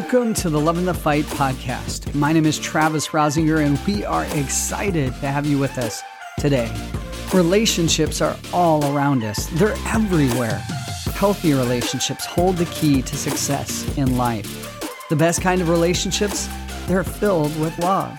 Welcome to the Loving the Fight podcast. My name is Travis Rosinger, and we are excited to have you with us today. Relationships are all around us, they're everywhere. Healthy relationships hold the key to success in life. The best kind of relationships, they're filled with love.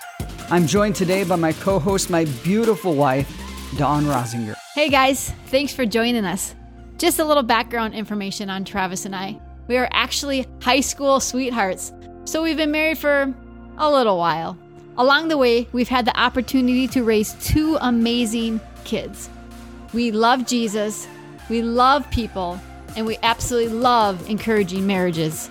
I'm joined today by my co host, my beautiful wife, Dawn Rosinger. Hey guys, thanks for joining us. Just a little background information on Travis and I. We are actually high school sweethearts, so we've been married for a little while. Along the way, we've had the opportunity to raise two amazing kids. We love Jesus, we love people, and we absolutely love encouraging marriages.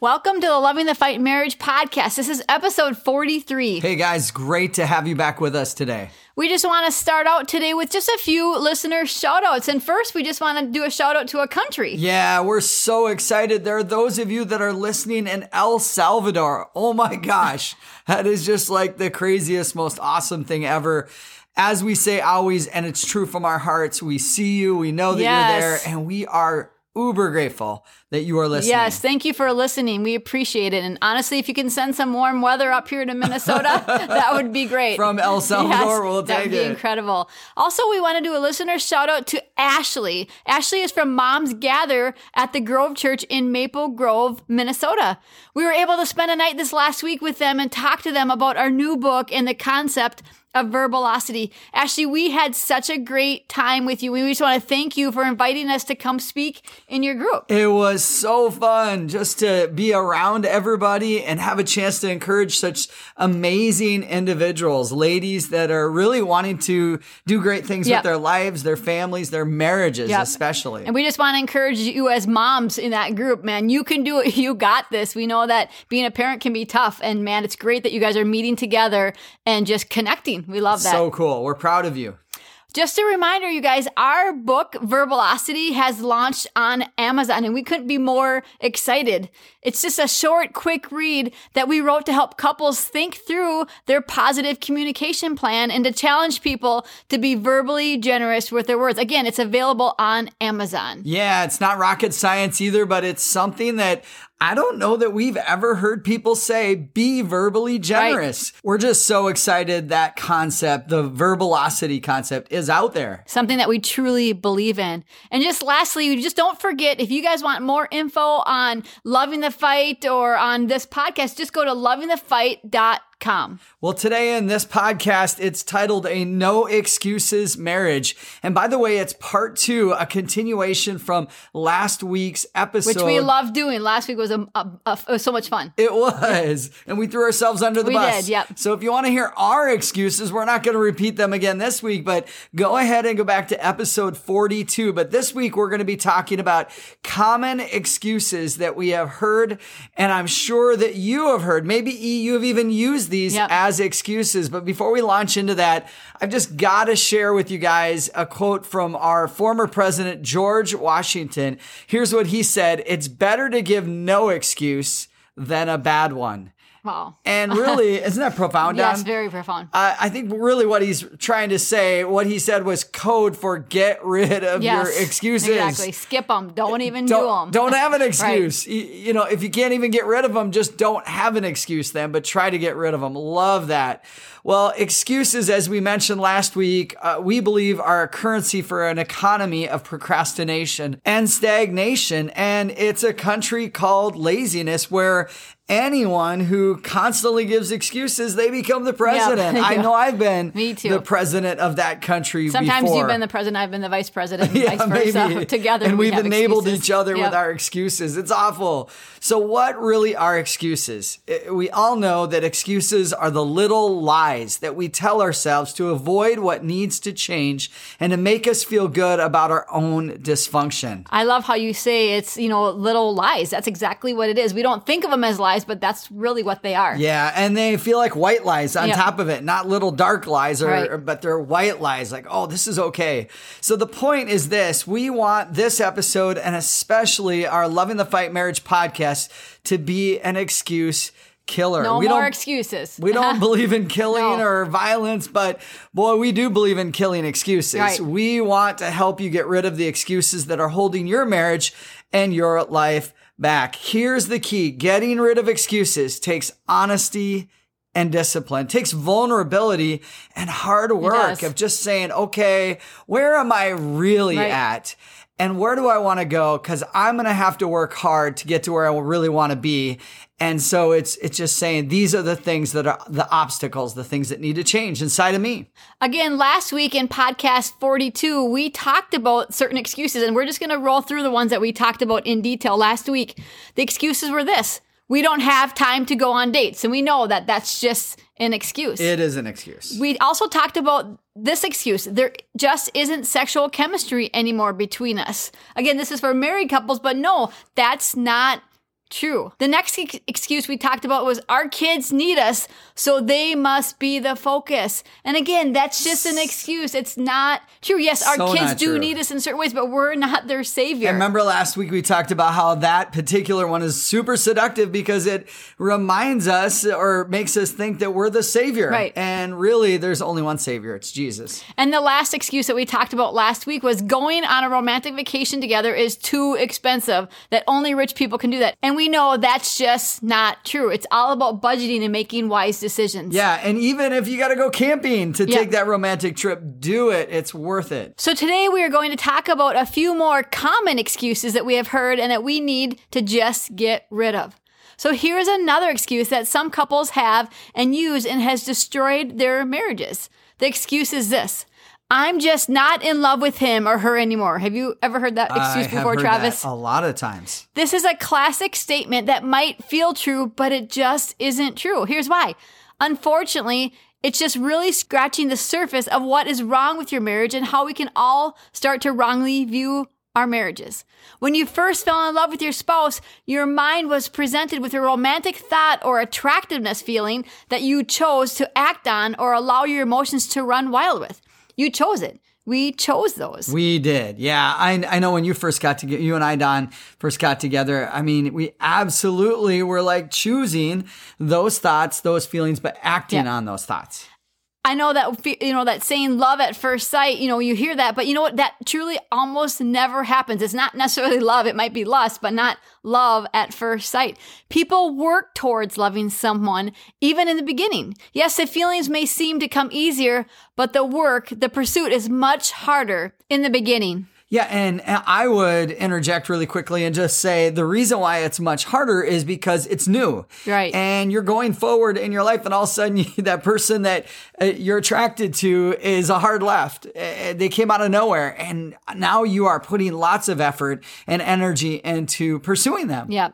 Welcome to the Loving the Fight Marriage podcast. This is episode 43. Hey guys, great to have you back with us today. We just want to start out today with just a few listener shout outs. And first, we just want to do a shout out to a country. Yeah, we're so excited. There are those of you that are listening in El Salvador. Oh my gosh, that is just like the craziest, most awesome thing ever. As we say always, and it's true from our hearts, we see you, we know that Yes. you're there, and we are uber grateful that you are listening. Yes, thank you for listening. We appreciate it. And honestly, if you can send some warm weather up here to Minnesota, that would be great. From El Salvador, we'll that would be it. incredible. Also, we want to do a listener shout out to Ashley. Ashley is from Moms Gather at the Grove Church in Maple Grove, Minnesota. We were able to spend a night this last week with them and talk to them about our new book and the concept of verbalosity. Ashley, we had such a great time with you. We just want to thank you for inviting us to come speak in your group. It was so fun just to be around everybody and have a chance to encourage such amazing individuals, ladies that are really wanting to do great things Yep. with their lives, their families, their marriages, Yep. especially. And we just want to encourage you as moms in that group, man. You can do it. You got this. We know that being a parent can be tough. And man, it's great that you guys are meeting together and just connecting. We love that. so cool. We're proud of you. Just a reminder, you guys, our book, Verbalosity, has launched on Amazon, and we couldn't be more excited. It's just a short, quick read that we wrote to help couples think through their positive communication plan and to challenge people to be verbally generous with their words. Again, it's available on Amazon. Yeah, it's not rocket science either, but it's something that I don't know that we've ever heard people say be verbally generous. We're just so excited that concept, the verbalosity concept, is out there. something that we truly believe in. And just lastly, just don't forget if you guys want more info on Loving the Fight or on this podcast, just go to lovingthefight.com. Well, today in this podcast, it's titled A No Excuses Marriage. And by the way, it's part two, a continuation from last week's episode. Which we love doing. Last week was a, a, a- was so much fun. It was. And we threw ourselves under the We bus. did, yep. So if you want to hear our excuses, we're not going to repeat them again this week, but go ahead and go back to episode 42. But this week, we're going to be talking about common excuses that we have heard. And I'm sure that you have heard. Maybe E, you have even used these Yep. as excuses. But before we launch into that, I've just got to share with you guys a quote from our former president, George Washington. Here's what he said It's better to give no excuse than a bad one. Wow. And really, isn't that profound? Yes, Dawn? very profound. I I think really what he's trying to say, what he said was code for get rid of Yes. your excuses. Exactly. Skip them. Don't even do Don't, them. don't have an excuse. You, you know, if you can't even get rid of them, just don't have an excuse then, but try to get rid of them. Love that. Well, excuses, as we mentioned last week, uh, we believe are a currency for an economy of procrastination and stagnation. And it's a country called laziness where anyone who constantly gives excuses, they become the president. I Yeah. know I've been Me too. the president of that country Sometimes before. you've been the president, I've been the vice president, and Yeah, vice versa. maybe. Together, and we we've have enabled excuses. each other Yep. with our excuses. It's awful. So, what really are excuses? We all know that excuses are the little lies that we tell ourselves to avoid what needs to change and to make us feel good about our own dysfunction. I love how you say it's, you know, little lies. That's exactly what it is. We don't think of them as lies, but that's really what they are. Yeah, and they feel like white lies on Yep. top of it, not little dark lies, or, Right. or- but they're white lies. Like, oh, this is okay. So the point is this: we want this episode, and especially our Loving the Fight Marriage podcast, to be an excuse killer. No we more don't, excuses. We don't believe in killing No. or violence, but boy, we do believe in killing excuses. Right. We want to help you get rid of the excuses that are holding your marriage and your life back. Here's the key getting rid of excuses takes honesty and discipline. It takes vulnerability and hard work of just saying, okay, where am I really right. at? And where do I want to go? Cause I'm going to have to work hard to get to where I really want to be. And so it's, it's just saying these are the things that are the obstacles, the things that need to change inside of me. Again, last week in podcast 42, we talked about certain excuses and we're just going to roll through the ones that we talked about in detail last week. The excuses were this we don't have time to go on dates. And we know that that's just an excuse. It is an excuse. We also talked about this excuse. There just isn't sexual chemistry anymore between us. Again, this is for married couples, but no, that's not True. The next excuse we talked about was our kids need us, so they must be the focus. And again, that's just an excuse. It's not true. Yes, our so kids do true. need us in certain ways, but we're not their savior. I remember last week we talked about how that particular one is super seductive because it reminds us or makes us think that we're the savior. Right. And really, there's only one savior. It's Jesus. And the last excuse that we talked about last week was going on a romantic vacation together is too expensive. That only rich people can do that. And we we know that's just not true. It's all about budgeting and making wise decisions. Yeah. And even if you got to go camping to take that romantic trip, do it. It's worth it. So today we are going to talk about a few more common excuses that we have heard and that we need to just get rid of. So here's another excuse that some couples have and use and has destroyed their marriages. The excuse is this. I'm just not in love with him or her anymore. Have you ever heard that excuse I before, Travis? a lot of times. This is a classic statement that might feel true, but it just isn't true. Here's why. Unfortunately, it's just really scratching the surface of what is wrong with your marriage and how we can all start to wrongly view our marriages. When you first fell in love with your spouse, your mind was presented with a romantic thought or attractiveness feeling that you chose to act on or allow your emotions to run wild with. You chose it. We chose those. We did. Yeah. I, I know when you first got to get, you and I, Dawn, first got together. I mean, we absolutely were like choosing those thoughts, those feelings, but acting yeah. on those thoughts. I know that you know that saying love at first sight, you know, you hear that, but you know what that truly almost never happens. It's not necessarily love, it might be lust, but not love at first sight. People work towards loving someone even in the beginning. Yes, the feelings may seem to come easier, but the work, the pursuit is much harder in the beginning. Yeah, and I would interject really quickly and just say the reason why it's much harder is because it's new. Right. And you're going forward in your life, and all of a sudden, you, that person that uh, you're attracted to is a hard left. Uh, they came out of nowhere, and now you are putting lots of effort and energy into pursuing them. Yeah.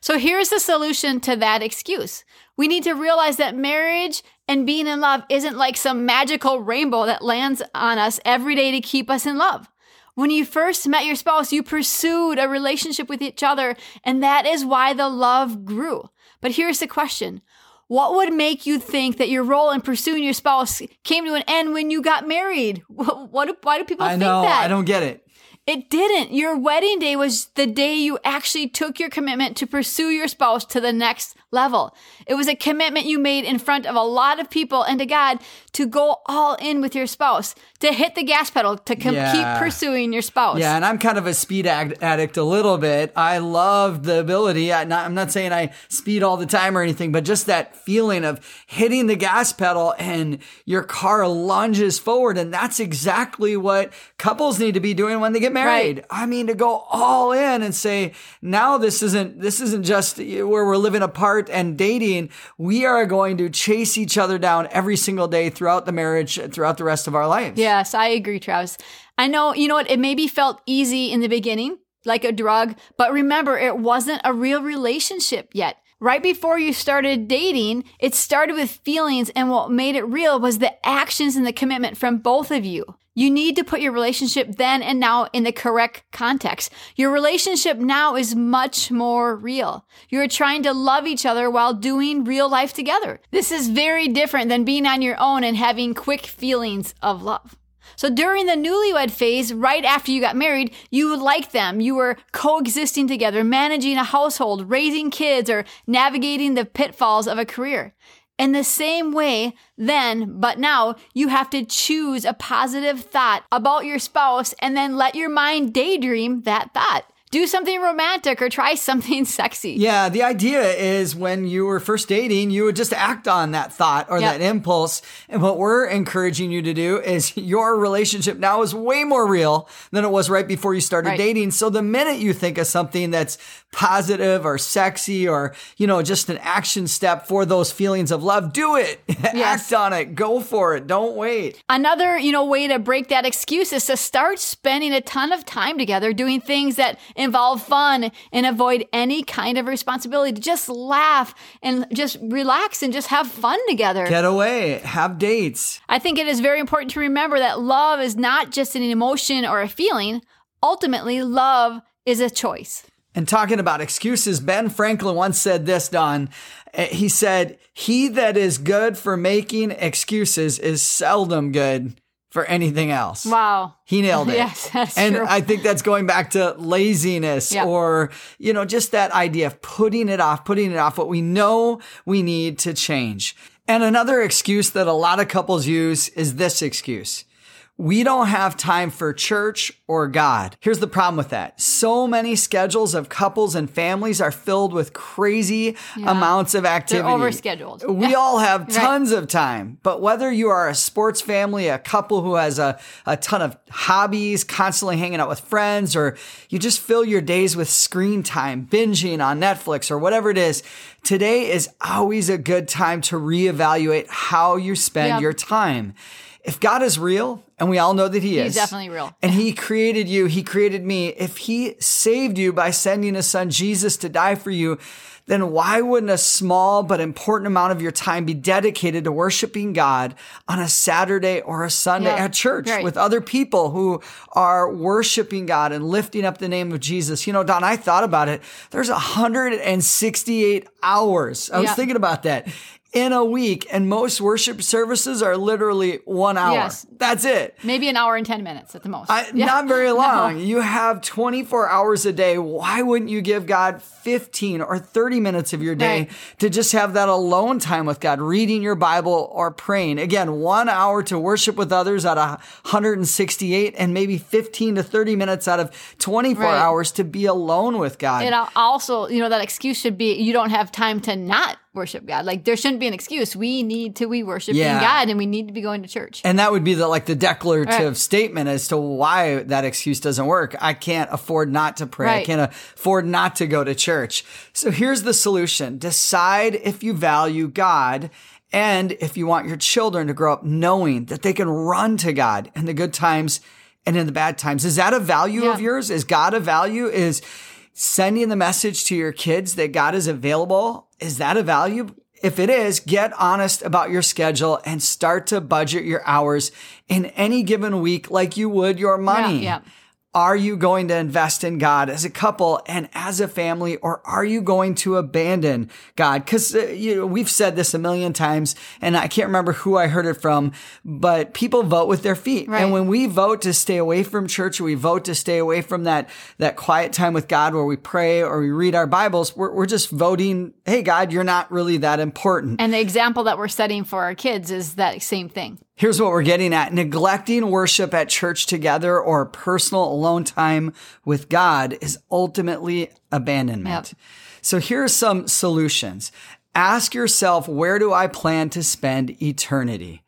So here's the solution to that excuse. We need to realize that marriage and being in love isn't like some magical rainbow that lands on us every day to keep us in love. When you first met your spouse, you pursued a relationship with each other, and that is why the love grew. But here's the question. What would make you think that your role in pursuing your spouse came to an end when you got married? What, why do people I think know, that? I don't get it. It didn't. Your wedding day was the day you actually took your commitment to pursue your spouse to the next level. It was a commitment you made in front of a lot of people and to God to go all in with your spouse, to hit the gas pedal, to com- yeah. keep pursuing your spouse. Yeah, and I'm kind of a speed addict a little bit. I love the ability. I am not saying I speed all the time or anything, but just that feeling of hitting the gas pedal and your car lunges forward. And that's exactly what couples need to be doing when they get married. Right. I mean, to go all in and say, now this isn't, this isn't just where we're living apart and dating. We are going to chase each other down every single day throughout the marriage, throughout the rest of our lives. Yes, I agree, Travis. I know, you know what? It maybe felt easy in the beginning, like a drug, but remember, it wasn't a real relationship yet. Right before you started dating, it started with feelings, and what made it real was the actions and the commitment from both of you. You need to put your relationship then and now in the correct context. Your relationship now is much more real. You're trying to love each other while doing real life together. This is very different than being on your own and having quick feelings of love. So during the newlywed phase, right after you got married, you liked them. You were coexisting together, managing a household, raising kids, or navigating the pitfalls of a career. In the same way, then, but now, you have to choose a positive thought about your spouse and then let your mind daydream that thought. Do something romantic or try something sexy. Yeah, the idea is when you were first dating, you would just act on that thought or Yep. that impulse. And what we're encouraging you to do is your relationship now is way more real than it was right before you started Right. dating. So the minute you think of something that's positive or sexy or, you know, just an action step for those feelings of love, do it. Yes. act on it. Go for it. Don't wait. Another, you know, way to break that excuse is to start spending a ton of time together doing things that involve fun and avoid any kind of responsibility. To just laugh and just relax and just have fun together. Get away. Have dates. I think it is very important to remember that love is not just an emotion or a feeling. Ultimately, love is a choice. And talking about excuses, Ben Franklin once said this, Dawn. Uh, He said, He that is good for making excuses is seldom good for anything else. Wow. He nailed it. Yes, that's and true. I think that's going back to laziness Yeah. or, you know, just that idea of putting it off, putting it off, what we know we need to change. And another excuse that a lot of couples use is this excuse. We don't have time for church or God. Here's the problem with that. So many schedules of couples and families are filled with crazy amounts of activity. They're overscheduled. We all have Right. tons of time, but whether you are a sports family, a couple who has a, a ton of hobbies, constantly hanging out with friends, or you just fill your days with screen time, binging on Netflix or whatever it is, today is always a good time to reevaluate how you spend Yep. your time. If God is real, and we all know that He is, He's definitely real. and He created you, He created me. If He saved you by sending His Son Jesus to die for you, then why wouldn't a small but important amount of your time be dedicated to worshiping God on a Saturday or a Sunday Yeah, at church right. with other people who are worshiping God and lifting up the name of Jesus? You know, Dawn, I thought about it. There's 168 hours. I was Yeah. thinking about that. In a week, and most worship services are literally one hour. Yes. That's it. Maybe an hour and 10 minutes at the most. I, Yeah. Not very long. No. You have 24 hours a day. Why wouldn't you give God 15 or 30 minutes of your day Right. to just have that alone time with God, reading your Bible or praying? Again, one hour to worship with others out of 168 and maybe 15 to 30 minutes out of 24 Right. hours to be alone with God. And al- also, you know, that excuse should be you don't have time to not worship God. Like there shouldn't be an excuse. We need to be worshiping Yeah. God and we need to be going to church. And that would be the like the declarative Right. statement as to why that excuse doesn't work. I can't afford not to pray. I can't afford not to go to church. So here's the solution. Decide if you value God and if you want your children to grow up knowing that they can run to God in the good times and in the bad times. Is that a value Yeah. of yours? Is God a value? Is sending the message to your kids that God is available? Is that a value? If it is, get honest about your schedule and start to budget your hours in any given week like you would your money. yeah. Are you going to invest in God as a couple and as a family, or are you going to abandon God? Because uh, you know, we've said this a million times, and I can't remember who I heard it from, but people vote with their feet. Right. And when we vote to stay away from church, or we vote to stay away from that that quiet time with God, where we pray or we read our Bibles, we're, we're just voting. Hey, God, you're not really that important. And the example that we're setting for our kids is that same thing. Here's what we're getting at. Neglecting worship at church together or personal alone time with God is ultimately abandonment. Yep. So here are some solutions. Ask yourself, where do I plan to spend eternity?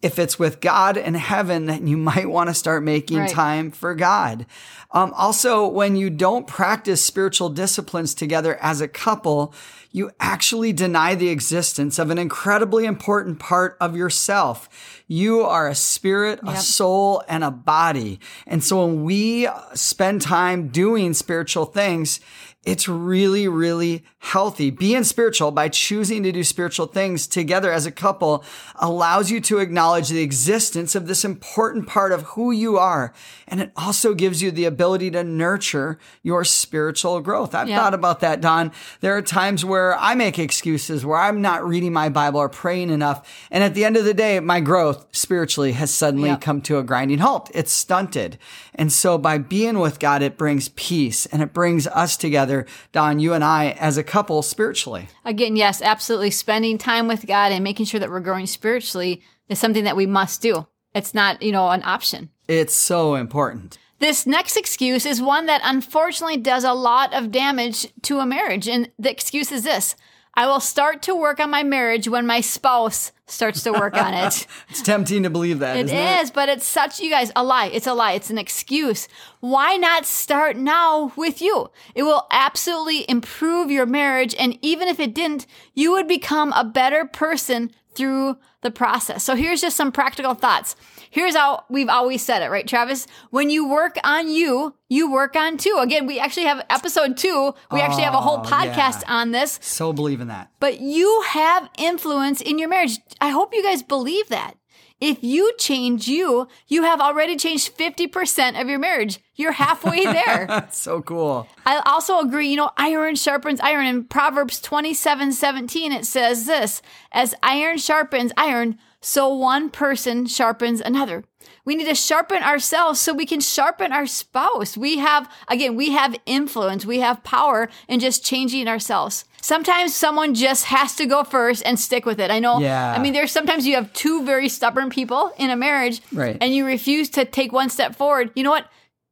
If it's with God in heaven, then you might want to start making Right. time for God. Um, also, when you don't practice spiritual disciplines together as a couple, you actually deny the existence of an incredibly important part of yourself. You are a spirit, a soul, and a body. And so when we spend time doing spiritual things, it's really, really healthy. Being spiritual by choosing to do spiritual things together as a couple allows you to acknowledge the existence of this important part of who you are. And it also gives you the ability to nurture your spiritual growth. I've Yeah. thought about that, Dawn. There are times where I make excuses, where I'm not reading my Bible or praying enough. And at the end of the day, my growth spiritually has suddenly Yeah. come to a grinding halt. It's stunted. And so by being with God, it brings peace and it brings us together, Dawn, you and I, as a couple spiritually. Again, yes, absolutely. Spending time with God and making sure that we're growing spiritually is something that we must do. It's not, you know, an option. It's so important. This next excuse is one that unfortunately does a lot of damage to a marriage. And the excuse is this I will start to work on my marriage when my spouse starts to work on it. it's tempting to believe that. It is, it? but it's such, you guys, a lie. It's a lie. It's an excuse. Why not start now with you? It will absolutely improve your marriage. And even if it didn't, you would become a better person through the process. So here's just some practical thoughts. Here's how we've always said it, right, Travis? When you work on you, you work on two. Again, we actually have episode two. We actually have a whole Oh, podcast yeah. on this. So believe in that. But you have influence in your marriage. I hope you guys believe that. If you change you, you have already changed 50% of your marriage. You're halfway there. That's so cool. I also agree, you know, iron sharpens iron. In Proverbs 27 17, it says this As iron sharpens iron, so one person sharpens another. We need to sharpen ourselves so we can sharpen our spouse. We have, again, we have influence, we have power in just changing ourselves. Sometimes someone just has to go first and stick with it. I know. Yeah. I mean, there's sometimes you have two very stubborn people in a marriage Right. and you refuse to take one step forward. You know what?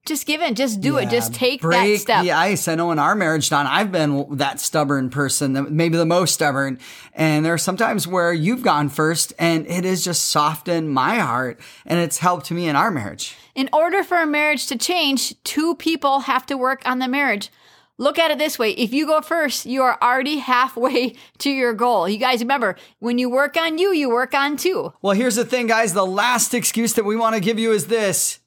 Just give in. Just do it. Just take break that step. the ice. I know in our marriage, Dawn, I've been that stubborn person, maybe the most stubborn. And there are sometimes where you've gone first and it has just softened my heart and it's helped me in our marriage. In order for a marriage to change, two people have to work on the marriage. Look at it this way. If you go first, you are already halfway to your goal. You guys remember, when you work on you, you work on two. Well, here's the thing, guys. The last excuse that we want to give you is this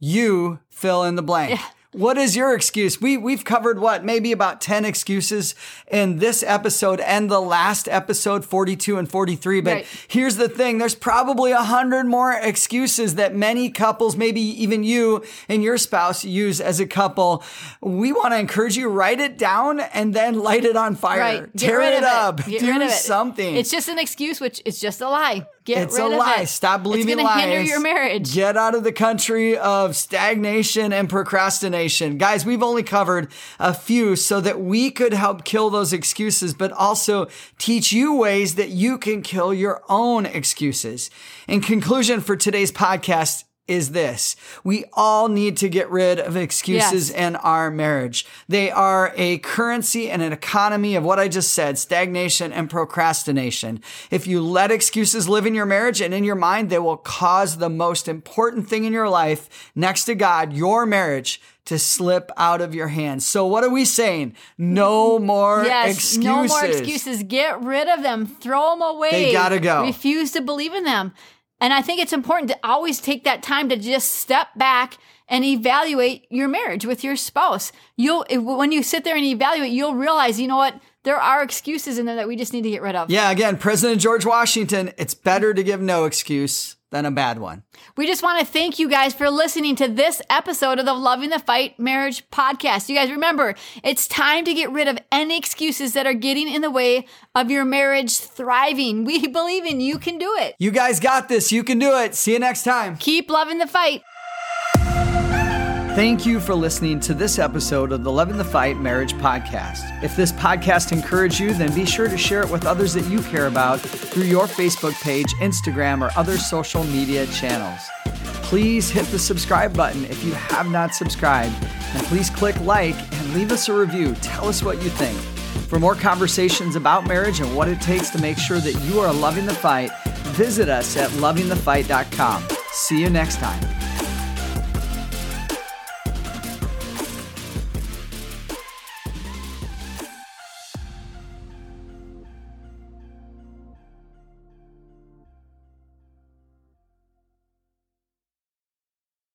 you fill in the blank. What is your excuse? We we've covered what maybe about 10 excuses in this episode and the last episode 42 and 43 but Right. here's the thing there's probably a 100 more excuses that many couples maybe even you and your spouse use as a couple. We want to encourage you write it down and then light it on fire. Right. Tear rid it up. Get Do it. something. It's just an excuse, which is just a lie. Get It's rid a of lie. it. Stop believing it's lies. hinder your marriage. Get out of the country of stagnation and procrastination. Guys, we've only covered a few so that we could help kill those excuses, but also teach you ways that you can kill your own excuses. In conclusion for today's podcast, is this. We all need to get rid of excuses Yes. in our marriage. They are a currency and an economy of what I just said stagnation and procrastination. If you let excuses live in your marriage and in your mind, they will cause the most important thing in your life next to God, your marriage, to slip out of your hands. So, what are we saying? No more Yes, excuses. no more excuses. Get rid of them. Throw them away. They gotta go. Refuse to believe in them. And I think it's important to always take that time to just step back and evaluate your marriage with your spouse. You'll when you sit there and evaluate, you'll realize, you know what? There are excuses in there that we just need to get rid of. Yeah, again, President George Washington, it's better to give no excuse than a bad one. We just want to thank you guys for listening to this episode of the Loving the Fight Marriage podcast. You guys remember, it's time to get rid of any excuses that are getting in the way of your marriage thriving. We believe in you can do it. You guys got this. You can do it. See you next time. Keep loving the fight. Thank you for listening to this episode of the Loving the Fight Marriage Podcast. If this podcast encouraged you, then be sure to share it with others that you care about through your Facebook page, Instagram, or other social media channels. Please hit the subscribe button if you have not subscribed, and please click like and leave us a review. Tell us what you think. For more conversations about marriage and what it takes to make sure that you are loving the fight, visit us at lovingthefight.com. See you next time.